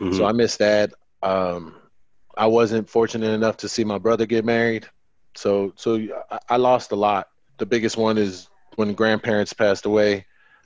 Mhm. So I missed that. Um, I wasn't fortunate enough to see my brother get married, so so I, I lost a lot. The biggest one is when grandparents passed away.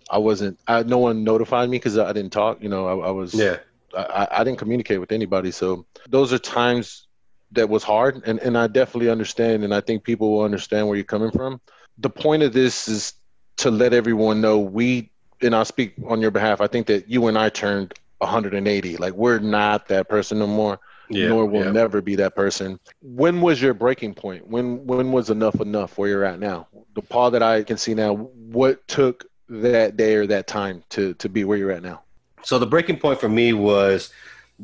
I wasn't. I, no one notified me because I didn't talk. You know, I, I was. yeah, I, I- I didn't communicate with anybody. So those are times that was hard, and and I definitely understand, and I think people will understand where you're coming from. The point of this is to let everyone know we, and I'll speak on your behalf. I think that you and I turned 180. Like we're not that person no more, yeah, nor will yeah. never be that person. When was your breaking point? When when was enough enough where you're at now? The Paul that I can see now. What took that day or that time to to be where you're at now? So the breaking point for me was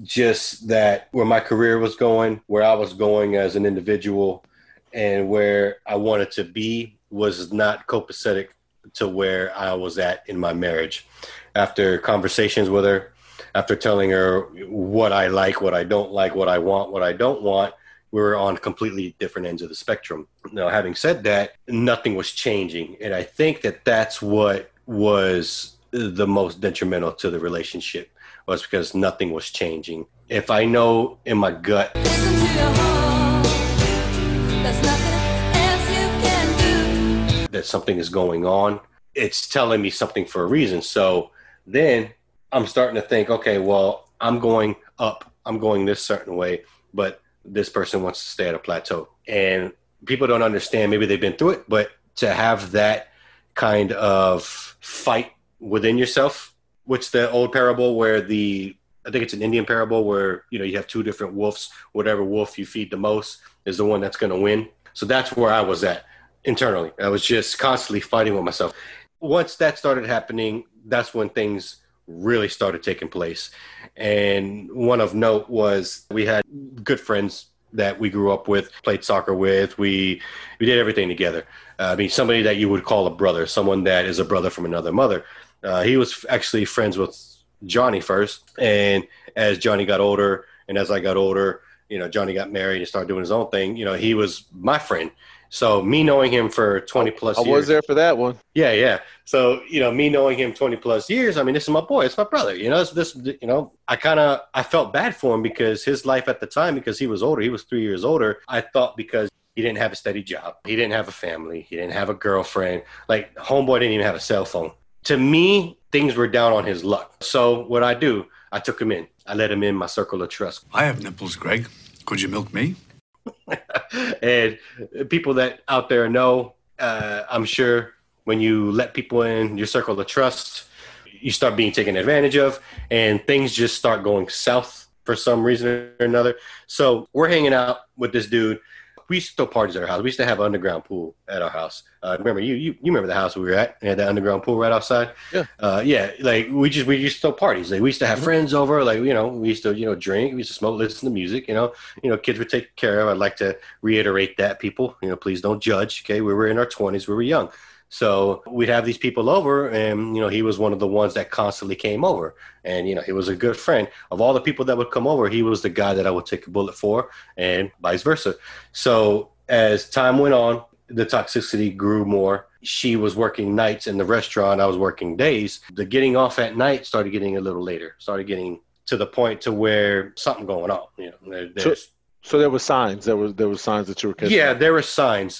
just that where my career was going, where I was going as an individual, and where I wanted to be was not copacetic to where I was at in my marriage. After conversations with her, after telling her what I like, what I don't like, what I want, what I don't want, we were on completely different ends of the spectrum. Now, having said that, nothing was changing. And I think that that's what was the most detrimental to the relationship was because nothing was changing. If I know in my gut Listen to your heart. There's nothing else you can do. that something is going on, it's telling me something for a reason. So then I'm starting to think, okay, well, I'm going up, I'm going this certain way, but this person wants to stay at a plateau. And people don't understand, maybe they've been through it, but to have that kind of fight within yourself, which the old parable where the I think it's an Indian parable where you know you have two different wolves. Whatever wolf you feed the most is the one that's going to win. So that's where I was at internally. I was just constantly fighting with myself. once that started happening, that's when things really started taking place. And one of note was we had good friends that we grew up with, played soccer with. We we did everything together. Uh, I mean, somebody that you would call a brother, someone that is a brother from another mother. Uh, he was actually friends with Johnny first, and as Johnny got older, and as I got older, you know, Johnny got married and started doing his own thing. You know, he was my friend. So me knowing him for 20 plus I years. I was there for that one. Yeah, yeah. So you know, me knowing him twenty plus years, I mean, this is my boy. It's my brother. You know, it's this. You know, I kind of I felt bad for him because his life at the time, because he was older, he was three years older. I thought because he didn't have a steady job, he didn't have a family, he didn't have a girlfriend. Like homeboy didn't even have a cell phone. To me, things were down on his luck. So what I do, I took him in. I let him in my circle of trust. I have nipples, Greg. Could you milk me? and people that out there know, uh, I'm sure when you let people in your circle of trust, you start being taken advantage of, and things just start going south for some reason or another. So we're hanging out with this dude. We used to throw parties at our house. We used to have an underground pool at our house. Uh, remember you, you? You remember the house we were at? We had that underground pool right outside. Yeah. Uh, yeah. Like we just we used to throw parties. Like we used to have friends over. Like you know we used to you know drink. We used to smoke, listen to music. You know you know kids were taken care of. I'd like to reiterate that people you know please don't judge. Okay, we were in our twenties. We were young. So we'd have these people over, and you know, he was one of the ones that constantly came over, and you know, he was a good friend. Of all the people that would come over, he was the guy that I would take a bullet for, and vice versa. So as time went on, the toxicity grew more. She was working nights in the restaurant. I was working days. The getting off at night started getting a little later. Started getting to the point to where something going on. You know, there, So, so there were signs. There was there were signs that you were catching. yeah, there were signs.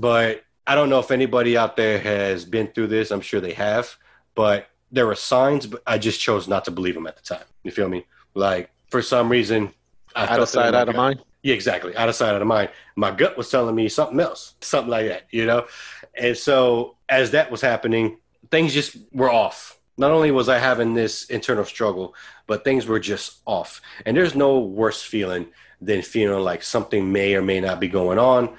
But I don't know if anybody out there has been through this. I'm sure they have, but there were signs, but I just chose not to believe them at the time. You feel me? Like for some reason, I Out of sight, out of gut. mind. Yeah, exactly. Out of sight, out of mind. My gut was telling me something else, something like that, you know? And so as that was happening, things just were off. Not only was I having this internal struggle, but things were just off. And there's no worse feeling than feeling like something may or may not be going on.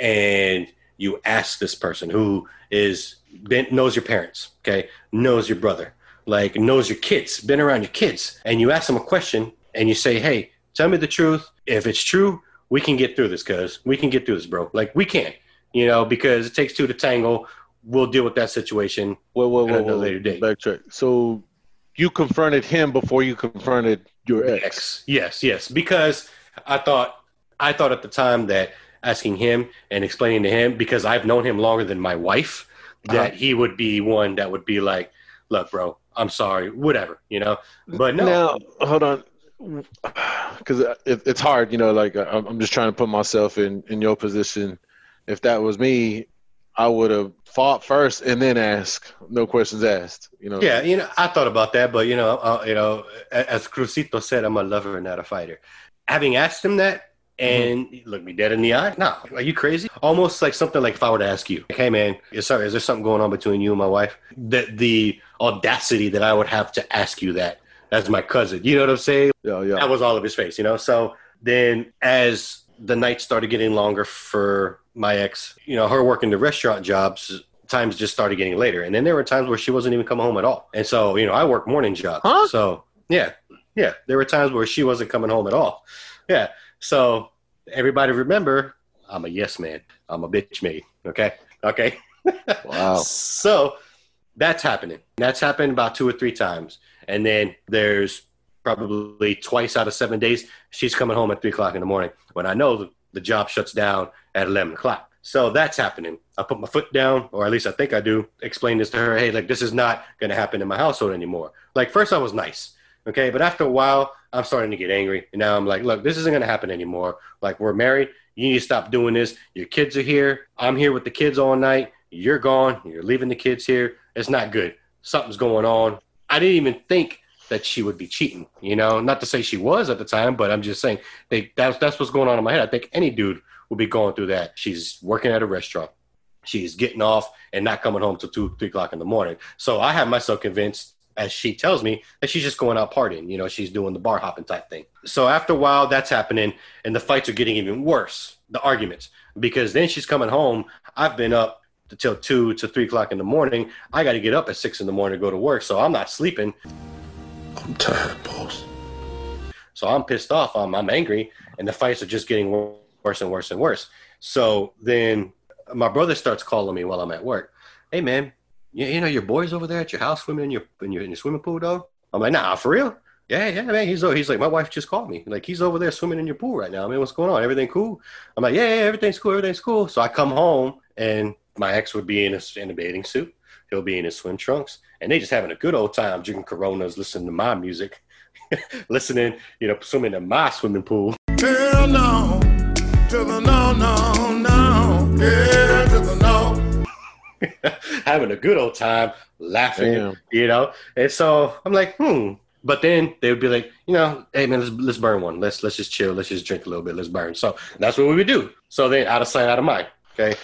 And you ask this person who is been, knows your parents, okay, knows your brother, like knows your kids, been around your kids, and you ask them a question and you say, "Hey, tell me the truth. If it's true, we can get through this, cuz we can get through this, bro. Like we can, you know, because it takes two to tango. We'll deal with that situation Wait, wait, at wait, later date. Backtrack. So you confronted him before you confronted your ex. X. Yes, yes. Because I thought I thought at the time that asking him and explaining to him because I've known him longer than my wife that he would be one that would be like, "Look, bro, I'm sorry, whatever," you know. But no, Now, hold on, because it, it's hard, you know. Like I'm I'm just trying to put myself in in your position. If that was me, I would have fought first and then ask. No questions asked. You know. yeah, you know, I thought about that, but you know, uh, you know, as Crucito said, I'm a lover, not a fighter. Having asked him that. Uh-huh. And he looked me dead in the eye. No, are you crazy? Almost like something like if I were to ask you, "Hey, man, is sorry, is there something going on between you and my wife?" That the audacity that I would have to ask you that as my cousin. You know what I'm saying? Yeah, yeah. That was all of his face, you know? So then as the nights started getting longer for my ex, you know, her working the restaurant jobs, times just started getting later. And then there were times where she wasn't even coming home at all. And so, you know, I work morning jobs. Huh? So yeah, yeah. There were times where she wasn't coming home at all. Yeah. So everybody remember, I'm a yes man. I'm a bitch made. Okay. Okay. Wow. So that's happening. That's happened about two or three times. And then there's probably twice out of seven days, she's coming home at three o'clock in the morning when I know the, the job shuts down at 11 o'clock. So that's happening. I put my foot down, or at least I think I do, explain this to her. Hey, like, this is not going to happen in my household anymore. Like, first I was nice. Okay. But after a while, I'm starting to get angry. And now I'm like, look, this isn't going to happen anymore. Like, we're married. You need to stop doing this. Your kids are here. I'm here with the kids all night. You're gone. You're leaving the kids here. It's not good. Something's going on. I didn't even think that she would be cheating. You know, not to say she was at the time, but I'm just saying they, that's that's what's going on in my head. I think any dude would be going through that. She's working at a restaurant. She's getting off and not coming home till two, three o'clock in the morning. So I have myself convinced, as she tells me, that she's just going out partying. You know, she's doing the bar hopping type thing. So after a while, that's happening, and the fights are getting even worse. the arguments because then she's coming home. I've been up until two to three o'clock in the morning. I got to get up at six in the morning to go to work, so I'm not sleeping. I'm tired, boss. So I'm pissed off. I'm, I'm angry, and the fights are just getting worse and worse and worse. So then my brother starts calling me while I'm at work. Hey man, you, you know your boys over there at your house swimming in your in your, in your swimming pool, though? I'm like, nah, for real? Yeah, yeah, man. He's oh, he's like, my wife just called me. Like he's over there swimming in your pool right now. I mean, what's going on? Everything cool? I'm like, yeah, yeah, everything's cool. Everything's cool. So I come home, and my ex would be in a, in a bathing suit. He'll be in his swim trunks, and they just having a good old time drinking Coronas, listening to my music, listening, you know, swimming in my swimming pool. No. No, no, no. Yeah. having a good old time, laughing, Damn. you know. And so I'm like, hmm. But then they would be like, you know, hey man, let's let's burn one. Let's let's just chill. Let's just drink a little bit. Let's burn. So that's what we would do. So then, out of sight, out of mind. Okay.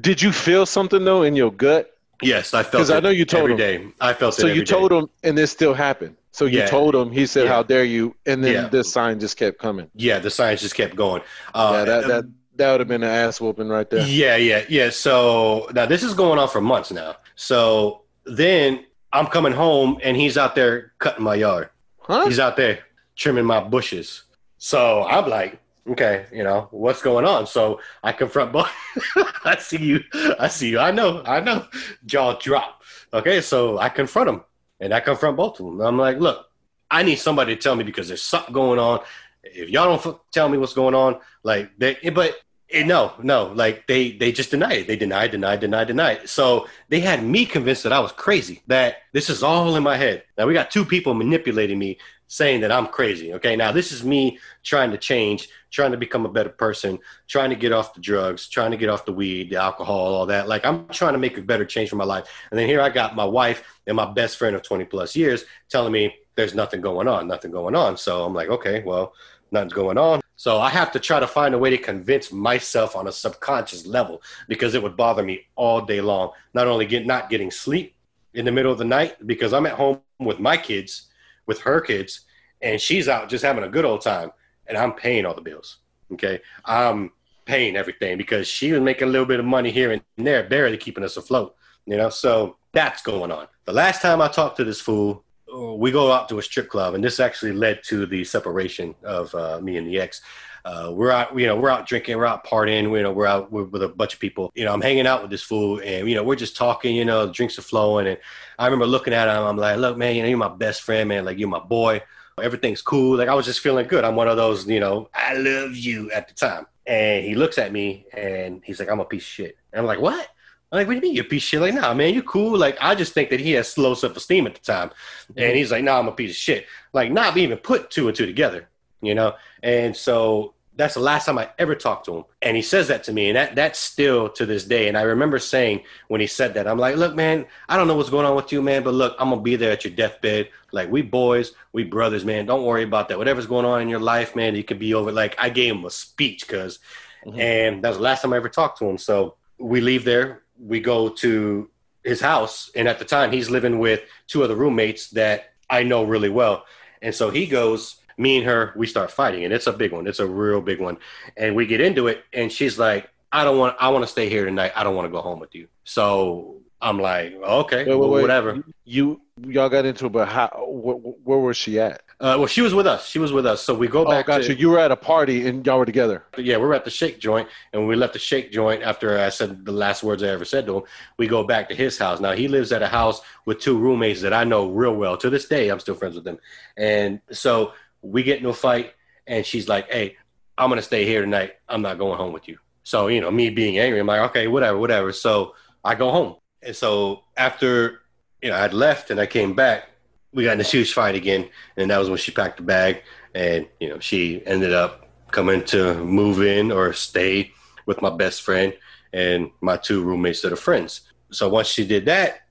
Did you feel something though in your gut? Yes, I felt. 'Cause I know you told every him. day. I felt So it. you every day. told him, and this still happened. So you Yeah. told him. He said, Yeah. "How dare you?" And then Yeah. this sign just kept coming. Yeah, the science just kept going. Uh, yeah, that that that would have been an ass whooping right there. Yeah, yeah, yeah. So now this is going on for months now. So then I'm coming home and he's out there cutting my yard. Huh? He's out there trimming my bushes. So I'm like, okay, you know, what's going on? So I confront both. I see you. I see you. I know. I know. Jaw drop. Okay, so I confront him and I confront both of them. I'm like, look, I need somebody to tell me because there's something going on. If y'all don't f- tell me what's going on, like, they, but eh, no, no, like they they just denied it. They denied, denied, denied, denied. So they had me convinced that I was crazy. That this is all in my head. Now we got two people manipulating me, saying that I'm crazy. Okay, now this is me trying to change, trying to become a better person, trying to get off the drugs, trying to get off the weed, the alcohol, all that. Like I'm trying to make a better change for my life. And then here I got my wife and my best friend of 20 plus years telling me there's nothing going on, nothing going on. So I'm like, okay, well, nothing's going on. So I have to try to find a way to convince myself on a subconscious level because it would bother me all day long. Not only get not getting sleep in the middle of the night because I'm at home with my kids, with her kids, and she's out just having a good old time, and I'm paying all the bills. Okay, I'm paying everything because she was making a little bit of money here and there, barely keeping us afloat. You know, so that's going on. The last time I talked to this fool, we go out to a strip club, and this actually led to the separation of uh, me and the ex. Uh, we're out, you know, we're out drinking, we're out partying, you know, we're out with, with a bunch of people. You know, I'm hanging out with this fool, and you know, we're just talking. You know, the drinks are flowing, and I remember looking at him. I'm like, look, man, you know, you're my best friend, man. Like, you're my boy. Everything's cool. Like, I was just feeling good. I'm one of those, you know, I love you at the time. And he looks at me, and he's like, I'm a piece of shit. And I'm like, what? I'm like, what do you mean you're a piece of shit? Like, nah, man, you cool. Like, I just think that he has low self esteem at the time. And he's like, nah, I'm a piece of shit. Like, not even put two and two together, you know? And so that's the last time I ever talked to him. And he says that to me. And that that's still to this day. And I remember saying when he said that, I'm like, look, man, I don't know what's going on with you, man, but look, I'm gonna be there at your deathbed. Like we boys, we brothers, man. Don't worry about that. Whatever's going on in your life, man, you could be over. Like I gave him a speech because mm-hmm. and that's the last time I ever talked to him. So we leave there, we go to his house, and at the time he's living with two other roommates that I know really well. And so he goes, me and her, we start fighting, and it's a big one. It's a real big one. And we get into it, and she's like, I don't want I want to stay here tonight. I don't want to go home with you. So I'm like, okay, Wait, wait, well, wait. whatever. You y'all got into it, but how? Wh- where was she at? Uh, well, she was with us. She was with us. So we go back. Oh, back gotcha. to You were at a party and y'all were together. yeah, we're at the shake joint, and we left the shake joint after I said the last words I ever said to him. We go back to his house. Now he lives at a house with two roommates that I know real well. To this day, I'm still friends with them. And so we get into a fight, and she's like, "Hey, I'm gonna stay here tonight. I'm not going home with you." So you know, me being angry, I'm like, "Okay, whatever, whatever." So I go home, and so after you know I'd left and I came back, we got in a huge fight again, and that was when she packed the bag, and you know she ended up coming to move in or stay with my best friend and my two roommates that are friends. So once she did that,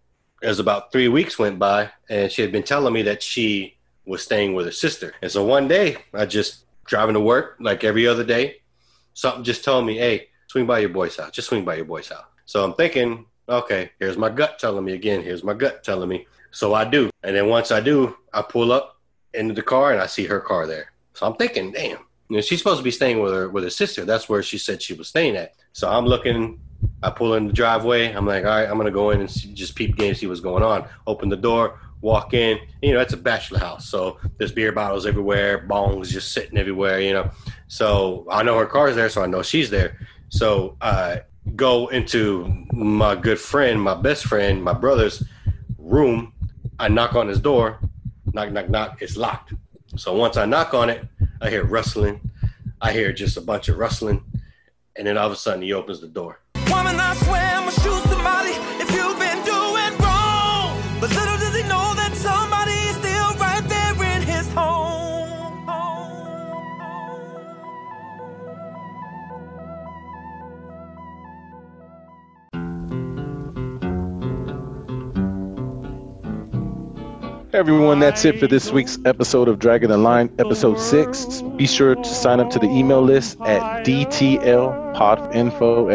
it was about three weeks went by, and she had been telling me that she was staying with her sister. And so one day, I just driving to work like every other day, something just told me, "Hey, swing by your boy's house. Just swing by your boy's house." So I'm thinking, okay, here's my gut telling me again. Here's my gut telling me. So I do, and then once I do, I pull up into the car and I see her car there. So I'm thinking, damn, You know, she's supposed to be staying with her with her sister. That's where she said she was staying at. So I'm looking. I pull in the driveway. I'm like, all right, I'm gonna go in and see, just peep game, see what's going on. Open the door, walk in. You know, it's a bachelor house, so there's beer bottles everywhere, bongs just sitting everywhere. You know, so I know her car's there, so I know she's there. So I go into my good friend, my best friend, my brother's room. I knock on his door. Knock, knock, knock. It's locked. So once I knock on it, I hear rustling. I hear just a bunch of rustling, and then all of a sudden he opens the door. Woman, everyone, that's it for this week's episode of Dragon the Line, episode six. Be sure to sign up to the email list at dtlpodinfo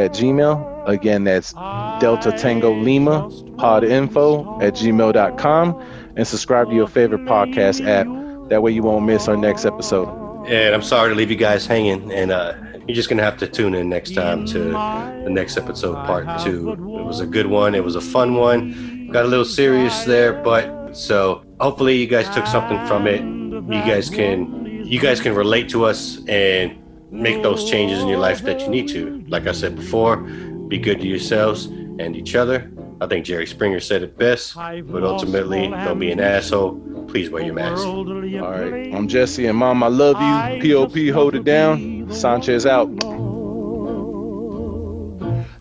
at gmail. Again, that's Delta Tango Lima podinfo at gmail.com and subscribe to your favorite podcast app. That way you won't miss our next episode. And I'm sorry to leave you guys hanging, and uh, you're just gonna have to tune in next time to the next episode, part two. It was a good one. It was a fun one. Got a little serious there, but so hopefully you guys took something from it. You guys can you guys can relate to us and make those changes in your life that you need to. Like I said before, be good to yourselves and each other. I think Jerry Springer said it best, but ultimately, don't be an asshole. Please wear your mask. All right, I'm Jesse and Mom, I love you. POP, hold it down. Sanchez out.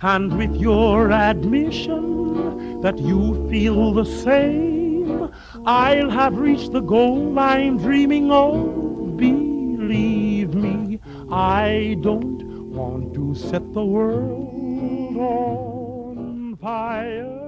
And with your admission that you feel the same, I'll have reached the goal I'm dreaming of. Believe me, I don't want to set the world on fire.